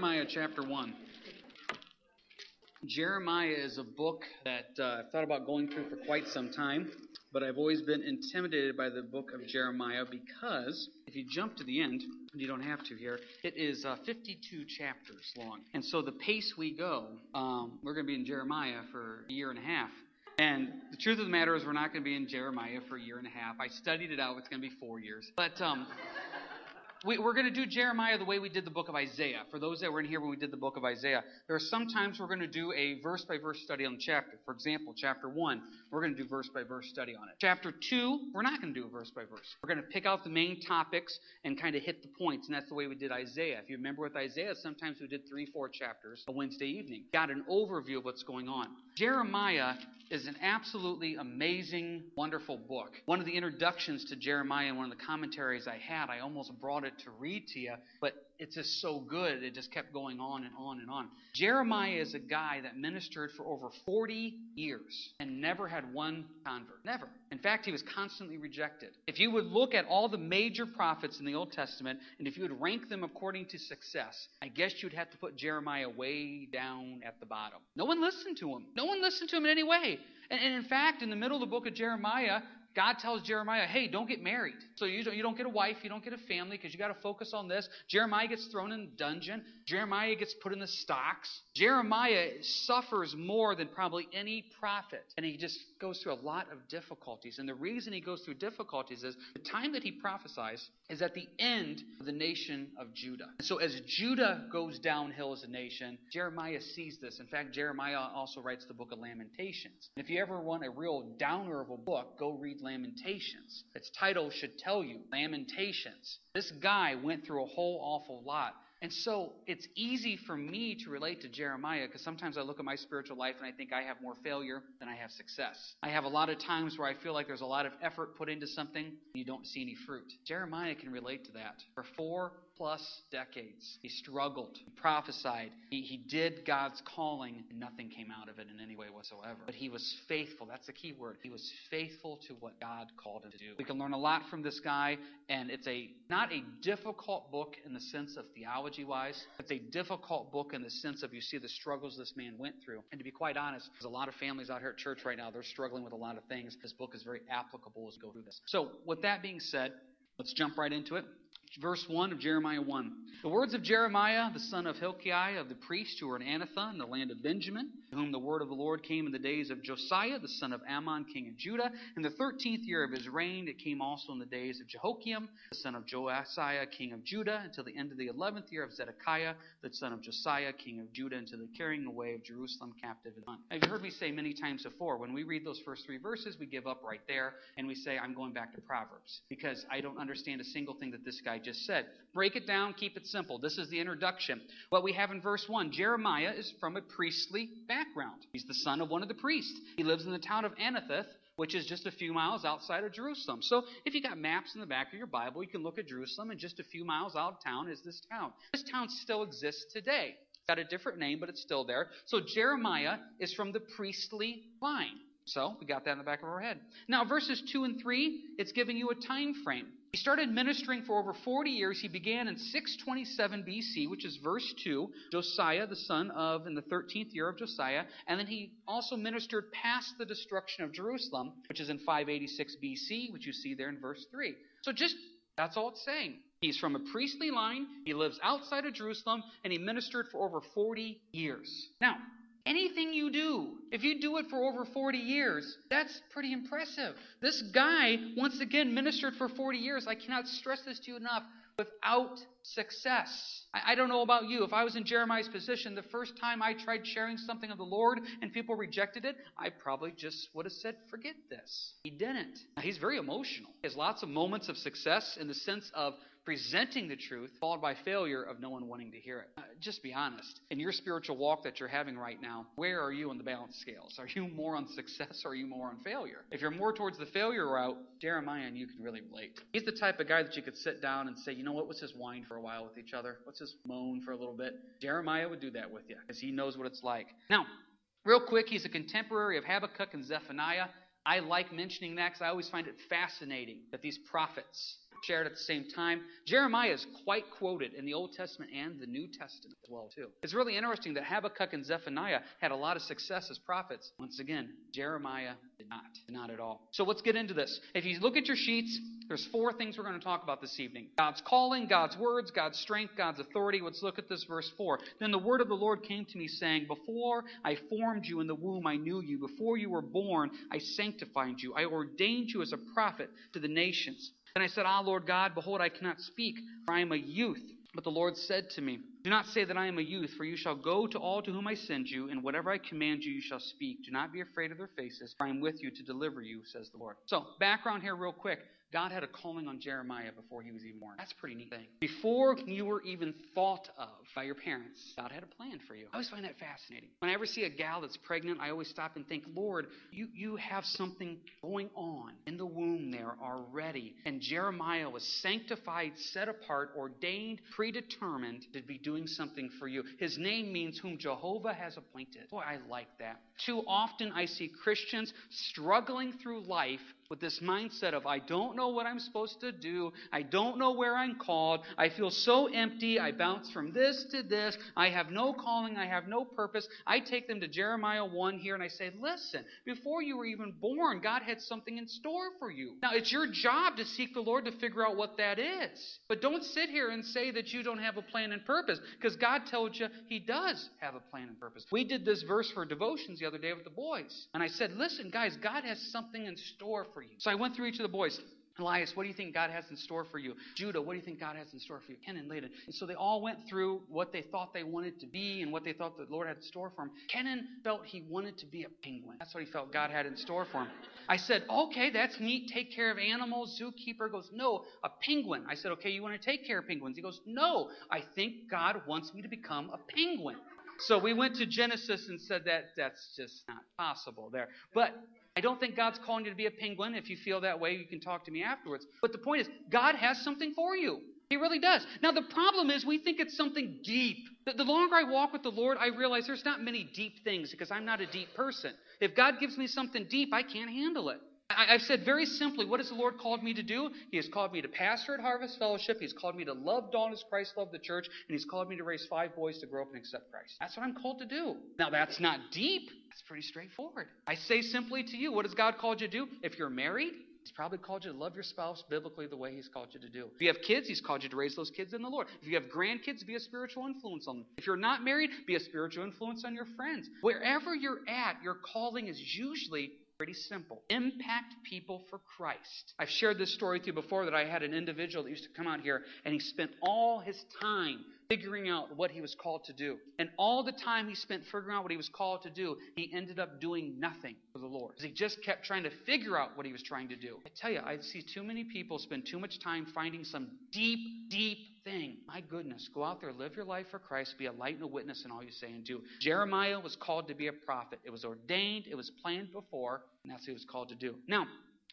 Jeremiah chapter 1. Jeremiah is a book that uh, I've thought about going through for quite some time, but I've always been intimidated by the book of Jeremiah because if you jump to the end, you don't have to here, it is uh, 52 chapters long. And so the pace we go, um, we're going to be in Jeremiah for a year and a half. And the truth of the matter is, we're not going to be in Jeremiah for a year and a half. I studied it out, it's going to be four years. But. Um, we, are going to do Jeremiah the way we did the book of Isaiah. For those that were in here when we did the book of Isaiah, there are some times we're going to do a verse by verse study on the chapter. For example, chapter 1, we're going to do verse by verse study on it. Chapter 2, we're not going to do a verse by verse. We're going to pick out the main topics and kind of hit the points, and that's the way we did Isaiah. If you remember with Isaiah, sometimes we did three, four chapters a Wednesday evening. Got an overview of what's going on. Jeremiah is an absolutely amazing, wonderful book. One of the introductions to Jeremiah and one of the commentaries I had, I almost brought it to read to you, but it's just so good. It just kept going on and on and on. Jeremiah is a guy that ministered for over 40 years and never had one convert. Never. In fact, he was constantly rejected. If you would look at all the major prophets in the Old Testament and if you would rank them according to success, I guess you'd have to put Jeremiah way down at the bottom. No one listened to him. No one listened to him in any way. And, in fact, in the middle of the book of Jeremiah, God tells Jeremiah, hey, don't get married. So you don't, you don't get a wife, you don't get a family because you got to focus on this. Jeremiah gets thrown in a dungeon. Jeremiah gets put in the stocks. Jeremiah suffers more than probably any prophet. And he just goes through a lot of difficulties. And the reason he goes through difficulties is the time that he prophesies is at the end of the nation of Judah. So as Judah goes downhill as a nation, Jeremiah sees this. In fact, Jeremiah also writes the book of Lamentations. And if you ever want a real downer of a book, go read Lamentations. Its title should tell you Lamentations. This guy went through a whole awful lot. And so it's easy for me to relate to Jeremiah because sometimes I look at my spiritual life and I think I have more failure than I have success. I have a lot of times where I feel like there's a lot of effort put into something and you don't see any fruit. Jeremiah can relate to that. For four plus decades. He struggled, he prophesied, he, he did God's calling, and nothing came out of it in any way whatsoever. But he was faithful. That's the key word. He was faithful to what God called him to do. We can learn a lot from this guy, and it's a not a difficult book in the sense of theology wise. It's a difficult book in the sense of you see the struggles this man went through. And to be quite honest, there's a lot of families out here at church right now, they're struggling with a lot of things. This book is very applicable as we go through this. So, with that being said, let's jump right into it verse 1 of Jeremiah 1. The words of Jeremiah, the son of Hilkiah, of the priest who were in Anathoth, in the land of Benjamin, to whom the word of the Lord came in the days of Josiah, the son of Amon, king of Judah. In the thirteenth year of his reign, it came also in the days of Jehoiakim, the son of Josiah, king of Judah, until the end of the eleventh year of Zedekiah, the son of Josiah, king of Judah, until the carrying away of Jerusalem captive. Now, you've heard me say many times before, when we read those first three verses, we give up right there and we say, I'm going back to Proverbs, because I don't understand a single thing that this guy just said. Break it down, keep it simple. This is the introduction. What we have in verse 1 Jeremiah is from a priestly background. He's the son of one of the priests. He lives in the town of Anathoth, which is just a few miles outside of Jerusalem. So if you got maps in the back of your Bible, you can look at Jerusalem, and just a few miles out of town is this town. This town still exists today. It's got a different name, but it's still there. So Jeremiah is from the priestly line. So we got that in the back of our head. Now, verses 2 and 3, it's giving you a time frame. He started ministering for over 40 years. He began in 627 BC, which is verse 2, Josiah, the son of, in the 13th year of Josiah. And then he also ministered past the destruction of Jerusalem, which is in 586 BC, which you see there in verse 3. So just, that's all it's saying. He's from a priestly line, he lives outside of Jerusalem, and he ministered for over 40 years. Now, Anything you do, if you do it for over 40 years, that's pretty impressive. This guy, once again, ministered for 40 years. I cannot stress this to you enough without success. I, I, don't know about you. If I was in Jeremiah's position, the first time I tried sharing something of the Lord and people rejected it, I probably just would have said, forget this. He didn't. Now, he's very emotional. He has lots of moments of success in the sense of presenting the truth, followed by failure of no one wanting to hear it. Uh, just be honest. In your spiritual walk that you're having right now, where are you on the balance scales? Are you more on success or are you more on failure? If you're more towards the failure route, Jeremiah and you can really relate. He's the type of guy that you could sit down and say, you know what, let's just whine for a while with each other. Let's just moan for a little bit. Jeremiah would do that with you because he knows what it's like. Now, real quick, he's a contemporary of Habakkuk and Zephaniah. I like mentioning that because I always find it fascinating that these prophets shared at the same time. Jeremiah is quite quoted in the Old Testament and the New Testament as well too. It's really interesting that Habakkuk and Zephaniah had a lot of success as prophets. Once again, Jeremiah did not. Not at all. So let's get into this. If you look at your sheets, there's four things we're going to talk about this evening. God's calling, God's words, God's strength, God's authority. Let's look at this verse 4. Then the word of the Lord came to me saying, Before I formed you in the womb, I knew you. Before you were born, I sanctified you. I ordained you as a prophet to the nations. Then I said, Ah, Lord God, behold, I cannot speak, for I am a youth. But the Lord said to me, Do not say that I am a youth, for you shall go to all to whom I send you, and whatever I command you, you shall speak. Do not be afraid of their faces, for I am with you to deliver you, says the Lord. So, background here, real quick. God had a calling on Jeremiah before he was even born. That's a pretty neat thing. Before you were even thought of by your parents, God had a plan for you. I always find that fascinating. When I ever see a gal that's pregnant, I always stop and think, Lord, you, you have something going on in the womb there already. And Jeremiah was sanctified, set apart, ordained, predetermined to be doing something for you. His name means whom Jehovah has appointed. Boy, I like that. Too often I see Christians struggling through life with this mindset of, I don't know what I'm supposed to do. I don't know where I'm called. I feel so empty. I bounce from this to this. I have no calling. I have no purpose. I take them to Jeremiah 1 here and I say, listen, before you were even born, God had something in store for you. Now, it's your job to seek the Lord to figure out what that is. But don't sit here and say that you don't have a plan and purpose because God told you He does have a plan and purpose. We did this verse for devotions the other day with the boys. And I said, listen, guys, God has something in store for you. So I went through each of the boys. Elias, what do you think God has in store for you? Judah, what do you think God has in store for you? Kenan, Layden. And so they all went through what they thought they wanted to be and what they thought the Lord had in store for him. Kenan felt he wanted to be a penguin. That's what he felt God had in store for him. I said, okay, that's neat. Take care of animals. Zookeeper goes, no, a penguin. I said, okay, you want to take care of penguins? He goes, no, I think God wants me to become a penguin. So we went to Genesis and said that that's just not possible there. But I don't think God's calling you to be a penguin. If you feel that way, you can talk to me afterwards. But the point is, God has something for you. He really does. Now, the problem is we think it's something deep. The longer I walk with the Lord, I realize there's not many deep things because I'm not a deep person. If God gives me something deep, I can't handle it. I've said very simply, what has the Lord called me to do? He has called me to pastor at Harvest Fellowship. He's called me to love Dawn as Christ loved the church. And He's called me to raise five boys to grow up and accept Christ. That's what I'm called to do. Now, that's not deep. That's pretty straightforward. I say simply to you, what has God called you to do? If you're married, He's probably called you to love your spouse biblically the way He's called you to do. If you have kids, He's called you to raise those kids in the Lord. If you have grandkids, be a spiritual influence on them. If you're not married, be a spiritual influence on your friends. Wherever you're at, your calling is usually Pretty simple. Impact people for Christ. I've shared this story with you before that I had an individual that used to come out here and he spent all his time figuring out what he was called to do. And all the time he spent figuring out what he was called to do, he ended up doing nothing for the Lord. He just kept trying to figure out what he was trying to do. I tell you, I see too many people spend too much time finding some deep, deep thing. My goodness, go out there, live your life for Christ, be a light and a witness in all you say and do. Jeremiah was called to be a prophet. It was ordained, it was planned before, and that's what he was called to do. Now,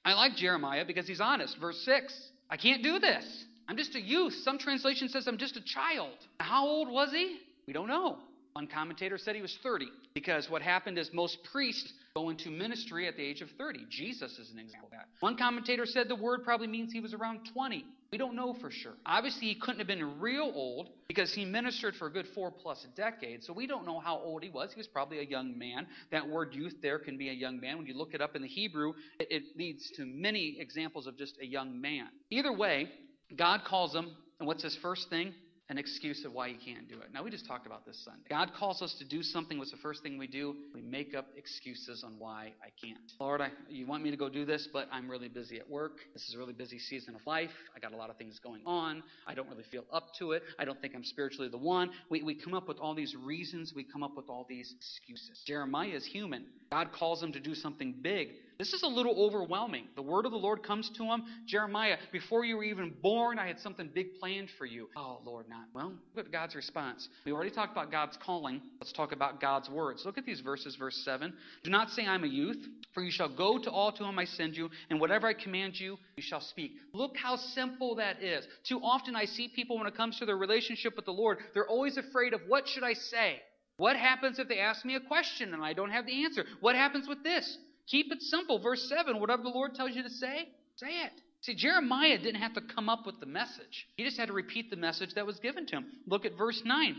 I like Jeremiah because he's honest. Verse 6 I can't do this. I'm just a youth. Some translation says I'm just a child. How old was he? We don't know. One commentator said he was 30 because what happened is most priests go into ministry at the age of 30. Jesus is an example of that. One commentator said the word probably means he was around 20. We don't know for sure. Obviously, he couldn't have been real old because he ministered for a good four plus decades. So we don't know how old he was. He was probably a young man. That word youth there can be a young man. When you look it up in the Hebrew, it, it leads to many examples of just a young man. Either way, God calls him, and what's his first thing? An excuse of why you can't do it. Now, we just talked about this Sunday. God calls us to do something. What's the first thing we do? We make up excuses on why I can't. Lord, I, you want me to go do this, but I'm really busy at work. This is a really busy season of life. I got a lot of things going on. I don't really feel up to it. I don't think I'm spiritually the one. We, we come up with all these reasons. We come up with all these excuses. Jeremiah is human. God calls him to do something big. This is a little overwhelming. The word of the Lord comes to him. Jeremiah, before you were even born, I had something big planned for you. Oh, Lord, not. Well, look at God's response. We already talked about God's calling. Let's talk about God's words. Look at these verses, verse 7. Do not say, I'm a youth, for you shall go to all to whom I send you, and whatever I command you, you shall speak. Look how simple that is. Too often I see people when it comes to their relationship with the Lord, they're always afraid of what should I say? What happens if they ask me a question and I don't have the answer? What happens with this? Keep it simple. Verse 7 whatever the Lord tells you to say, say it. See, Jeremiah didn't have to come up with the message. He just had to repeat the message that was given to him. Look at verse 9.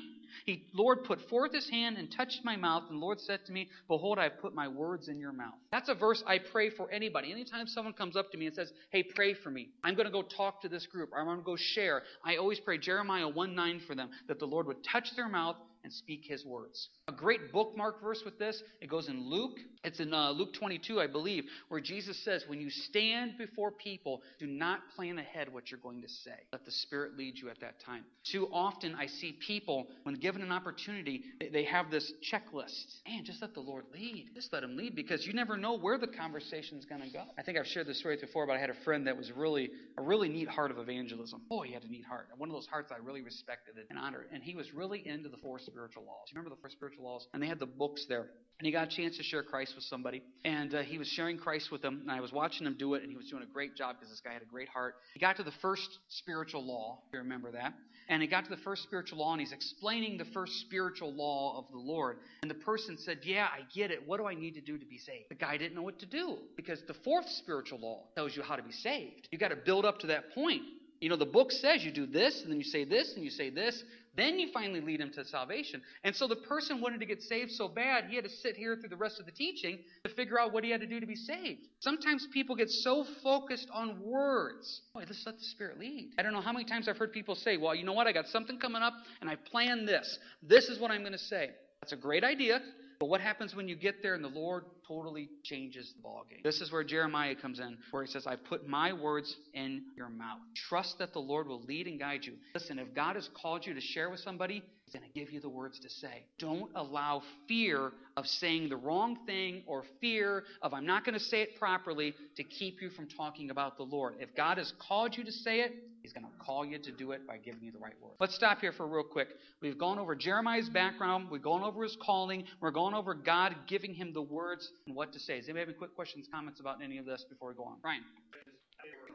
He, Lord, put forth his hand and touched my mouth, and the Lord said to me, Behold, I have put my words in your mouth. That's a verse I pray for anybody. Anytime someone comes up to me and says, Hey, pray for me, I'm going to go talk to this group, I'm going to go share, I always pray Jeremiah 1 9 for them, that the Lord would touch their mouth and speak his words. A great bookmark verse with this, it goes in Luke. It's in uh, Luke 22, I believe, where Jesus says, When you stand before people, do not plan ahead what you're going to say. Let the Spirit lead you at that time. Too often, I see people, when given an opportunity, they have this checklist. Man, just let the Lord lead. Just let him lead because you never know where the conversation is going to go. I think I've shared this story before, but I had a friend that was really a really neat heart of evangelism. Boy, he had a neat heart. One of those hearts I really respected and honored. And he was really into the four spiritual laws. You remember the four spiritual laws? And they had the books there. And he got a chance to share Christ with somebody. And uh, he was sharing Christ with them. And I was watching him do it. And he was doing a great job because this guy had a great heart. He got to the first spiritual law, if you remember that. And he got to the first spiritual law. And he's explaining the first spiritual law of the Lord. And the person said, Yeah, I get it. What do I need to do to be saved? The guy didn't know what to do because the fourth spiritual law tells you how to be saved. You got to build up to that point. You know, the book says you do this, and then you say this, and you say this, then you finally lead him to salvation. And so the person wanted to get saved so bad, he had to sit here through the rest of the teaching to figure out what he had to do to be saved. Sometimes people get so focused on words. Let's let the Spirit lead. I don't know how many times I've heard people say, well, you know what? I got something coming up, and I planned this. This is what I'm going to say. That's a great idea. But what happens when you get there and the Lord totally changes the ballgame? This is where Jeremiah comes in, where he says, I put my words in your mouth. Trust that the Lord will lead and guide you. Listen, if God has called you to share with somebody, He's going to give you the words to say. Don't allow fear of saying the wrong thing or fear of I'm not going to say it properly to keep you from talking about the Lord. If God has called you to say it, He's going to call you to do it by giving you the right word. Let's stop here for real quick. We've gone over Jeremiah's background, we've gone over his calling, we're going over God giving him the words and what to say. Does anybody have any quick questions, comments about any of this before we go on? Brian.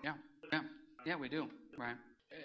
Yeah, yeah, yeah, we do. Right.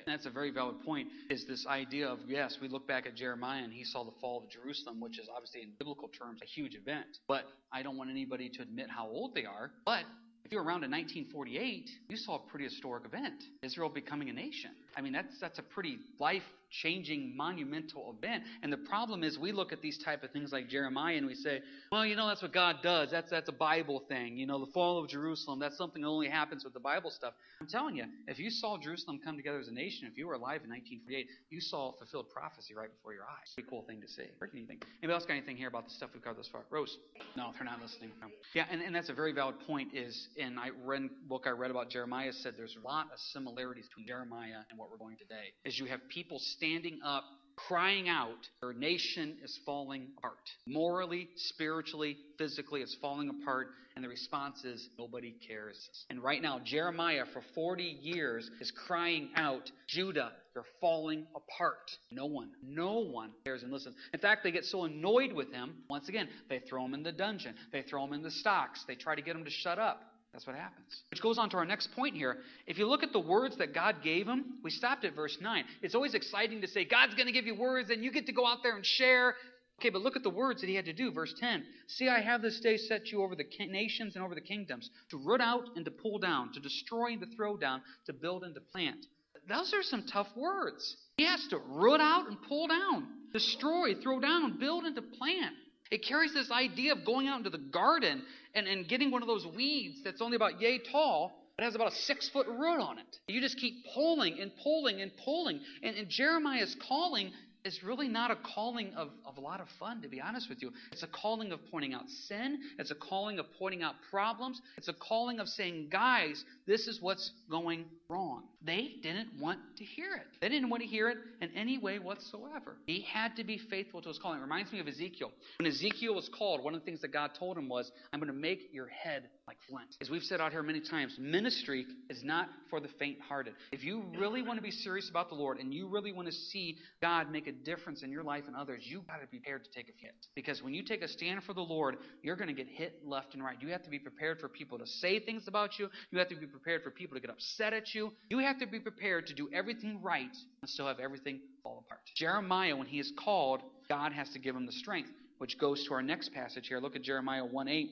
That's a very valid point. Is this idea of yes, we look back at Jeremiah and he saw the fall of Jerusalem, which is obviously in biblical terms a huge event. But I don't want anybody to admit how old they are. But if you were around in 1948, you saw a pretty historic event Israel becoming a nation. I mean, that's, that's a pretty life changing, monumental event. And the problem is, we look at these type of things like Jeremiah and we say, well, you know, that's what God does. That's that's a Bible thing. You know, the fall of Jerusalem. That's something that only happens with the Bible stuff. I'm telling you, if you saw Jerusalem come together as a nation, if you were alive in 1948, you saw fulfilled prophecy right before your eyes. Pretty cool thing to see. What do you think? Anybody else got anything here about the stuff we've covered thus far? Rose? No, they're not listening. No. Yeah, and, and that's a very valid point. Is in I read book I read about Jeremiah said there's a lot of similarities between Jeremiah and what we're going today. Is you have people standing up crying out, Our nation is falling apart. Morally, spiritually, physically, it's falling apart. And the response is, nobody cares. And right now, Jeremiah, for 40 years, is crying out, Judah, you're falling apart. No one, no one cares. And listens. in fact, they get so annoyed with him, once again, they throw him in the dungeon, they throw him in the stocks, they try to get him to shut up. That's what happens. Which goes on to our next point here. If you look at the words that God gave him, we stopped at verse 9. It's always exciting to say, God's going to give you words and you get to go out there and share. Okay, but look at the words that he had to do. Verse 10 See, I have this day set you over the nations and over the kingdoms, to root out and to pull down, to destroy and to throw down, to build and to plant. Those are some tough words. He has to root out and pull down, destroy, throw down, build and to plant. It carries this idea of going out into the garden and, and getting one of those weeds that's only about yay tall, but has about a six foot root on it. You just keep pulling and pulling and pulling. And, and Jeremiah's calling is really not a calling of, of a lot of fun, to be honest with you. It's a calling of pointing out sin. It's a calling of pointing out problems. It's a calling of saying, guys, this is what's going wrong. They didn't want to hear it. They didn't want to hear it in any way whatsoever. He had to be faithful to his calling. It reminds me of Ezekiel. When Ezekiel was called, one of the things that God told him was, I'm going to make your head like flint. As we've said out here many times, ministry is not for the faint hearted. If you really want to be serious about the Lord and you really want to see God make a difference in your life and others, you've got to be prepared to take a hit. Because when you take a stand for the Lord, you're going to get hit left and right. You have to be prepared for people to say things about you. You have to be prepared for people to get upset at you. You have to be prepared to do everything right and still have everything fall apart. Jeremiah, when he is called, God has to give him the strength, which goes to our next passage here. Look at Jeremiah 1 8.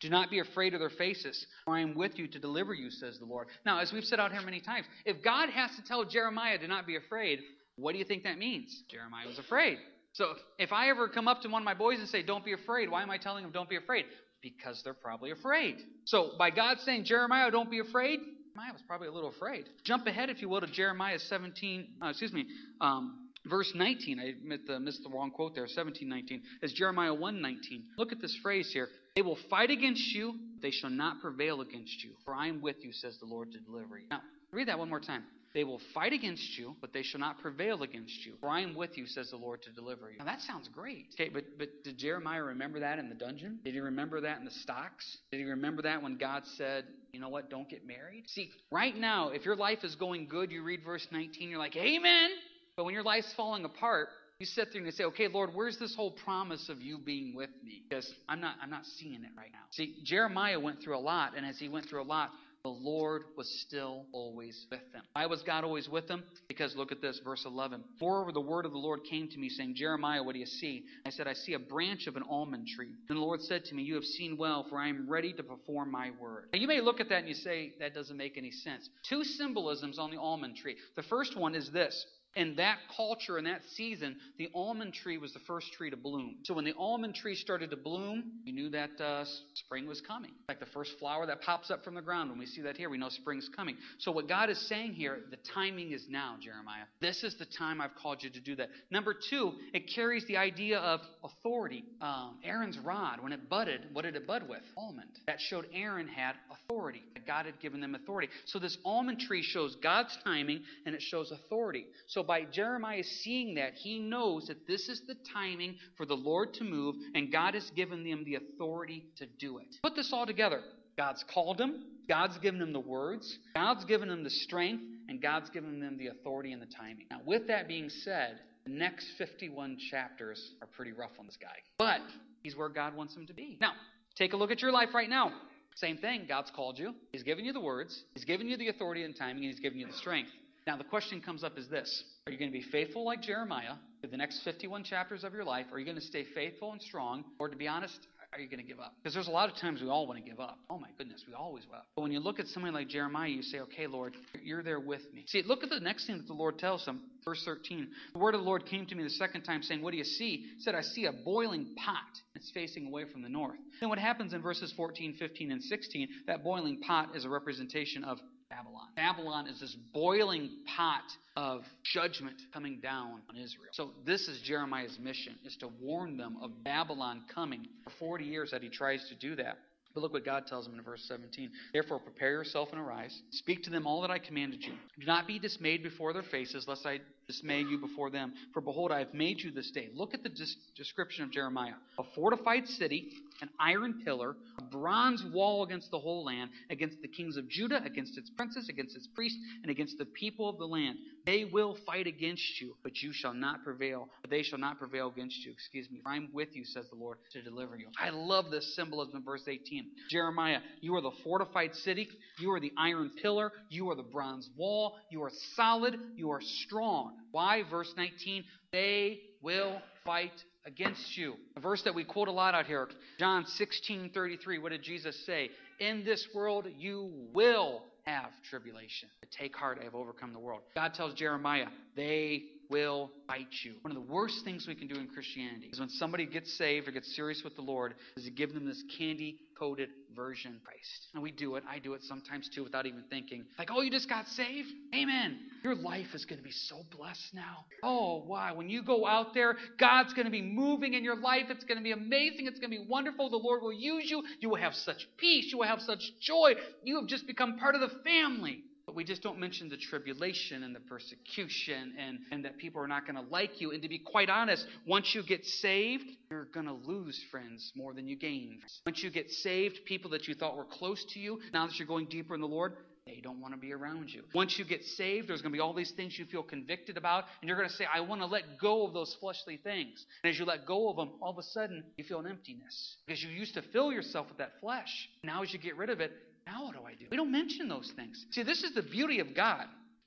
Do not be afraid of their faces, for I am with you to deliver you, says the Lord. Now, as we've said out here many times, if God has to tell Jeremiah to not be afraid, what do you think that means? Jeremiah was afraid. So if I ever come up to one of my boys and say, Don't be afraid, why am I telling them don't be afraid? Because they're probably afraid. So by God saying, Jeremiah, don't be afraid, Jeremiah was probably a little afraid. Jump ahead, if you will, to Jeremiah 17, uh, excuse me, um, verse 19. I missed the wrong quote there, 1719. It's Jeremiah 119. Look at this phrase here. They will fight against you, they shall not prevail against you. For I am with you, says the Lord, to deliver you. Now, read that one more time. They will fight against you, but they shall not prevail against you. For I am with you, says the Lord, to deliver you. Now that sounds great. Okay, but, but did Jeremiah remember that in the dungeon? Did he remember that in the stocks? Did he remember that when God said, you know what, don't get married? See, right now, if your life is going good, you read verse 19, you're like, Amen. But when your life's falling apart, you sit there and you say, okay, Lord, where's this whole promise of you being with me? Because I'm not, I'm not seeing it right now. See, Jeremiah went through a lot, and as he went through a lot, the Lord was still always with them. Why was God always with them? Because look at this, verse 11. For the word of the Lord came to me, saying, Jeremiah, what do you see? I said, I see a branch of an almond tree. And the Lord said to me, You have seen well, for I am ready to perform my word. Now, you may look at that and you say, That doesn't make any sense. Two symbolisms on the almond tree. The first one is this in that culture, in that season, the almond tree was the first tree to bloom. So when the almond tree started to bloom, you knew that uh, spring was coming. Like the first flower that pops up from the ground. When we see that here, we know spring's coming. So what God is saying here, the timing is now, Jeremiah. This is the time I've called you to do that. Number two, it carries the idea of authority. Um, Aaron's rod, when it budded, what did it bud with? Almond. That showed Aaron had authority. God had given them authority. So this almond tree shows God's timing and it shows authority. So by Jeremiah seeing that, he knows that this is the timing for the Lord to move, and God has given them the authority to do it. Put this all together. God's called them, God's given them the words, God's given them the strength, and God's given them the authority and the timing. Now, with that being said, the next 51 chapters are pretty rough on this guy. But he's where God wants him to be. Now, take a look at your life right now. Same thing. God's called you. He's given you the words. He's given you the authority and timing, and He's given you the strength. Now, the question comes up is this Are you going to be faithful like Jeremiah through the next 51 chapters of your life? Are you going to stay faithful and strong? Or to be honest, are you going to give up? Because there's a lot of times we all want to give up. Oh my goodness, we always will. But when you look at somebody like Jeremiah, you say, okay, Lord, you're there with me. See, look at the next thing that the Lord tells him. Verse 13. The word of the Lord came to me the second time, saying, What do you see? He said, I see a boiling pot. It's facing away from the north. Then what happens in verses 14, 15, and 16, that boiling pot is a representation of Babylon. Babylon is this boiling pot of judgment coming down on Israel. So this is Jeremiah's mission, is to warn them of Babylon coming. For 40 years that he tries to do that. But look what God tells him in verse 17. Therefore, prepare yourself and arise. Speak to them all that I commanded you. Do not be dismayed before their faces, lest I dismay you before them. For behold, I have made you this day. Look at the description of Jeremiah a fortified city, an iron pillar, a bronze wall against the whole land, against the kings of Judah, against its princes, against its priests, and against the people of the land. They will fight against you, but you shall not prevail. But they shall not prevail against you. Excuse me. For I'm with you, says the Lord, to deliver you. I love this symbolism in verse 18. Jeremiah, you are the fortified city. You are the iron pillar. You are the bronze wall. You are solid. You are strong. Why? Verse 19. They will fight against you. A verse that we quote a lot out here, John 16 33. What did Jesus say? In this world you will have tribulation. Take heart, I have overcome the world. God tells Jeremiah, they will bite you. One of the worst things we can do in Christianity is when somebody gets saved or gets serious with the Lord, is to give them this candy coated version of Christ. And we do it. I do it sometimes too without even thinking. Like, oh, you just got saved? Amen. Your life is going to be so blessed now. Oh, why? When you go out there, God's going to be moving in your life. It's going to be amazing. It's going to be wonderful. The Lord will use you. You will have such peace. You will have such joy. You have just become part of the family. We just don't mention the tribulation and the persecution and, and that people are not going to like you. And to be quite honest, once you get saved, you're going to lose friends more than you gain. Once you get saved, people that you thought were close to you, now that you're going deeper in the Lord, they don't want to be around you. Once you get saved, there's going to be all these things you feel convicted about, and you're going to say, I want to let go of those fleshly things. And as you let go of them, all of a sudden, you feel an emptiness. Because you used to fill yourself with that flesh. Now, as you get rid of it, now what do I do? We don't mention those things. See, this is the beauty of God.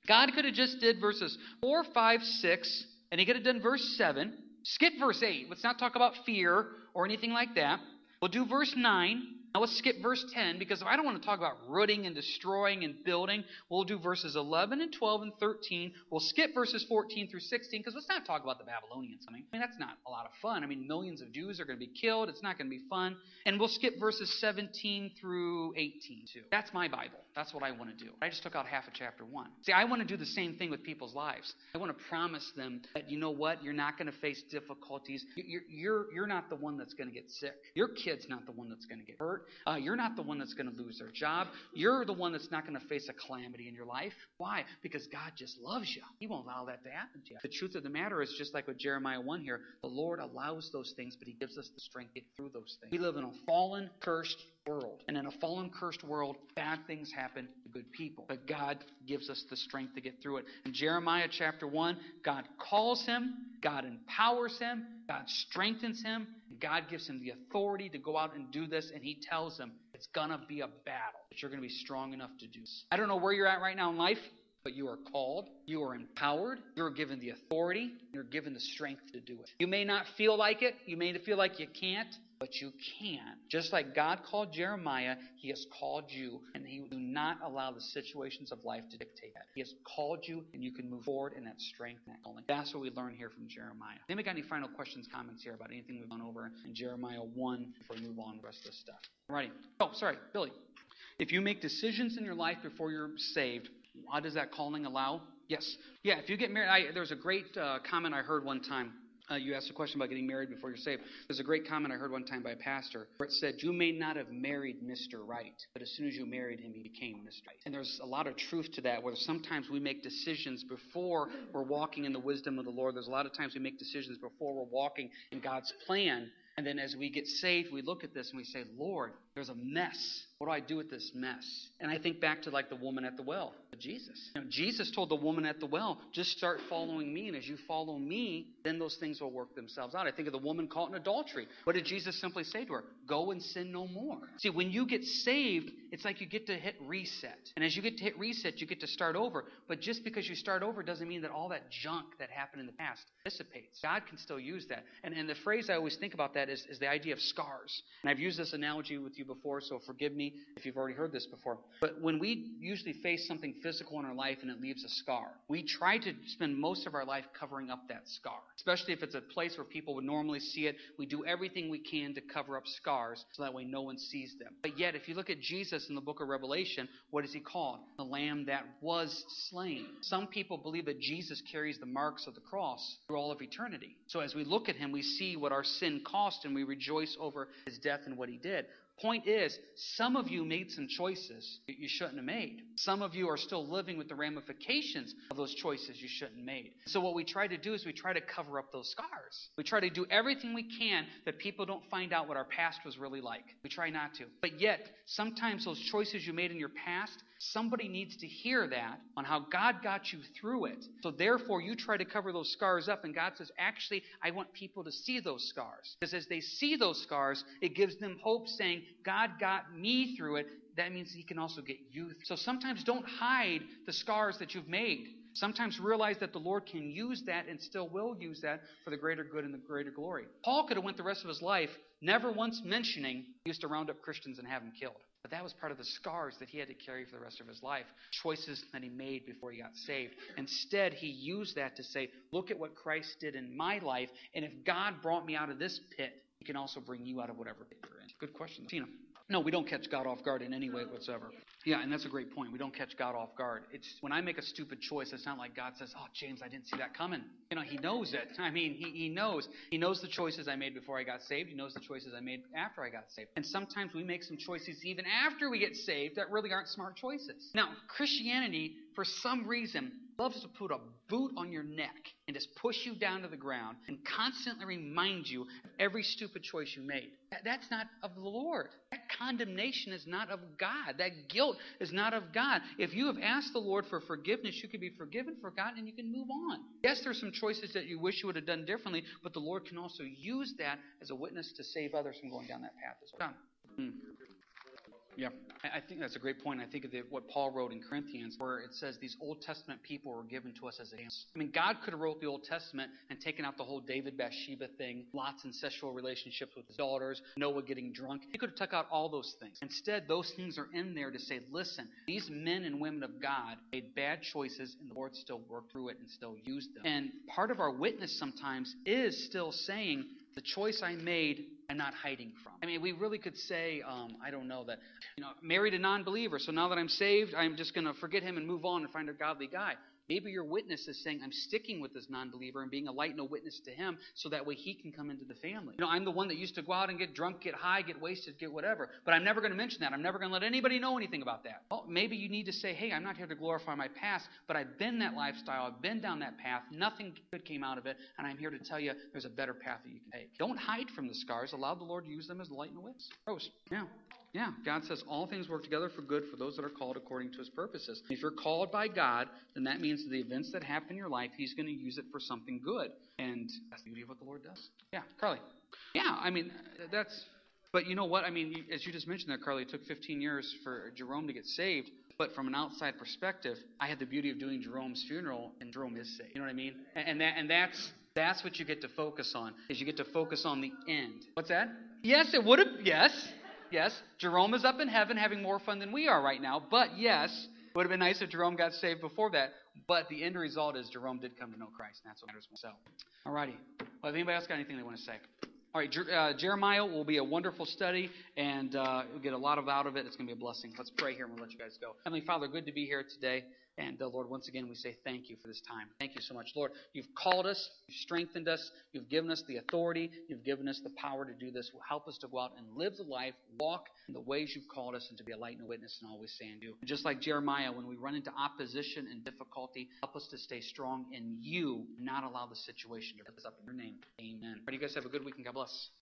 God could have just did verses 4, 5, 6, and he could have done verse 7. Skip verse 8. Let's not talk about fear or anything like that. We'll do verse 9, Now let's skip verse 10 because I don't want to talk about rooting and destroying and building. We'll do verses 11 and 12 and 13. We'll skip verses 14 through 16 because let's not talk about the Babylonians. Mean, I mean, that's not a lot of fun. I mean, millions of Jews are going to be killed. It's not going to be fun. And we'll skip verses 17 through 18 too. That's my Bible. That's what I want to do. I just took out half of chapter 1. See, I want to do the same thing with people's lives. I want to promise them that, you know what, you're not going to face difficulties. You're, you're, you're not the one that's going to get sick. Your kid's not the one that's going to get hurt. Uh, you're not the one that's going to lose their job. You're the one that's not going to face a calamity in your life. Why? Because God just loves you. He won't allow that to happen to you. The truth of the matter is, just like with Jeremiah 1 here, the Lord allows those things, but He gives us the strength to get through those things. We live in a fallen, cursed world. And in a fallen, cursed world, bad things happen to good people. But God gives us the strength to get through it. In Jeremiah chapter 1, God calls him, God empowers him, God strengthens him, God gives him the authority to go out and do this, and he tells him it's going to be a battle, but you're going to be strong enough to do this. I don't know where you're at right now in life. But you are called, you are empowered, you're given the authority, you're given the strength to do it. You may not feel like it, you may feel like you can't, but you can't. Just like God called Jeremiah, He has called you, and He do not allow the situations of life to dictate that. He has called you, and you can move forward in that strength and that calling. That's what we learn here from Jeremiah. Anybody got any final questions, comments here about anything we've gone over in Jeremiah 1 before we move on the rest of this stuff? Alrighty. Oh, sorry, Billy. If you make decisions in your life before you're saved, how does that calling allow? Yes. Yeah, if you get married, I, there was a great uh, comment I heard one time uh, you asked a question about getting married before you're saved. There's a great comment I heard one time by a pastor where it said, You may not have married Mr. Right, but as soon as you married him, he became Mr. Right. And there's a lot of truth to that, where sometimes we make decisions before we're walking in the wisdom of the Lord. There's a lot of times we make decisions before we're walking in God's plan. And then as we get saved, we look at this and we say, Lord, there's a mess. What do I do with this mess? And I think back to like the woman at the well, Jesus. You know, Jesus told the woman at the well, just start following me. And as you follow me, then those things will work themselves out. I think of the woman caught in adultery. What did Jesus simply say to her? Go and sin no more. See, when you get saved, it's like you get to hit reset. And as you get to hit reset, you get to start over. But just because you start over doesn't mean that all that junk that happened in the past dissipates. God can still use that. And, and the phrase I always think about that is, is the idea of scars. And I've used this analogy with you before, so forgive me if you've already heard this before. But when we usually face something physical in our life and it leaves a scar, we try to spend most of our life covering up that scar. Especially if it's a place where people would normally see it, we do everything we can to cover up scars so that way no one sees them. But yet, if you look at Jesus in the book of Revelation, what is he called? The lamb that was slain. Some people believe that Jesus carries the marks of the cross through all of eternity. So as we look at him, we see what our sin cost and we rejoice over his death and what he did. Point is, some of you made some choices that you shouldn't have made. Some of you are still living with the ramifications of those choices you shouldn't have made. So, what we try to do is we try to cover up those scars. We try to do everything we can that people don't find out what our past was really like. We try not to. But yet, sometimes those choices you made in your past, somebody needs to hear that on how God got you through it. So, therefore, you try to cover those scars up, and God says, Actually, I want people to see those scars. Because as they see those scars, it gives them hope, saying, God got me through it. That means He can also get you. So sometimes don't hide the scars that you've made. Sometimes realize that the Lord can use that and still will use that for the greater good and the greater glory. Paul could have went the rest of his life never once mentioning he used to round up Christians and have them killed. But that was part of the scars that he had to carry for the rest of his life. Choices that he made before he got saved. Instead, he used that to say, Look at what Christ did in my life, and if God brought me out of this pit, he can also bring you out of whatever pit you're in. Good question. Tina. No, we don't catch God off guard in any way whatsoever. Yeah, and that's a great point. We don't catch God off guard. It's when I make a stupid choice, it's not like God says, "Oh, James, I didn't see that coming." You know, He knows it. I mean, He, he knows. He knows the choices I made before I got saved. He knows the choices I made after I got saved. And sometimes we make some choices even after we get saved that really aren't smart choices. Now, Christianity, for some reason, loves to put a boot on your neck and just push you down to the ground and constantly remind you of every stupid choice you made. That's not of the Lord. That condemnation is not of God. That guilt is not of God. If you have asked the Lord for forgiveness, you can be forgiven, forgotten, and you can move on. Yes, there's some choices that you wish you would have done differently, but the Lord can also use that as a witness to save others from going down that path as well. Hmm. Yeah, I think that's a great point. I think of what Paul wrote in Corinthians, where it says these Old Testament people were given to us as examples. I mean, God could have wrote the Old Testament and taken out the whole David Bathsheba thing, Lot's incestual relationships with his daughters, Noah getting drunk. He could have took out all those things. Instead, those things are in there to say, listen, these men and women of God made bad choices, and the Lord still worked through it and still used them. And part of our witness sometimes is still saying, the choice I made, I'm not hiding from. I mean, we really could say, um, I don't know, that, you know, married a non believer, so now that I'm saved, I'm just going to forget him and move on and find a godly guy. Maybe your witness is saying, I'm sticking with this non believer and being a light and a witness to him so that way he can come into the family. You know, I'm the one that used to go out and get drunk, get high, get wasted, get whatever. But I'm never going to mention that. I'm never going to let anybody know anything about that. Well, maybe you need to say, hey, I'm not here to glorify my past, but I've been that lifestyle. I've been down that path. Nothing good came out of it. And I'm here to tell you there's a better path that you can take. Don't hide from the scars. Allow the Lord to use them as light and a witness. Rose. Yeah. Yeah, God says all things work together for good for those that are called according to his purposes. If you're called by God, then that means the events that happen in your life, he's going to use it for something good. And that's the beauty of what the Lord does. Yeah, Carly. Yeah, I mean, that's. But you know what? I mean, as you just mentioned there, Carly, it took 15 years for Jerome to get saved. But from an outside perspective, I had the beauty of doing Jerome's funeral, and Jerome is saved. You know what I mean? And that, and that's that's what you get to focus on. Is you get to focus on the end. What's that? Yes, it would have. Yes, Yes, Jerome is up in heaven having more fun than we are right now. But yes, it would have been nice if Jerome got saved before that. But the end result is Jerome did come to know Christ, and that's what matters. So, alrighty. Well, if anybody else got anything they want to say? All right, uh, Jeremiah will be a wonderful study, and uh, we'll get a lot of out of it. It's going to be a blessing. Let's pray here, and we'll let you guys go. Heavenly Father, good to be here today. And uh, Lord, once again, we say thank you for this time. Thank you so much. Lord, you've called us, you've strengthened us, you've given us the authority, you've given us the power to do this. Help us to go out and live the life, walk in the ways you've called us, and to be a light and a witness and always say and do. Just like Jeremiah, when we run into opposition and difficulty, help us to stay strong in you, not allow the situation to rip us up in your name. Amen. All right, you guys have a good week and God bless.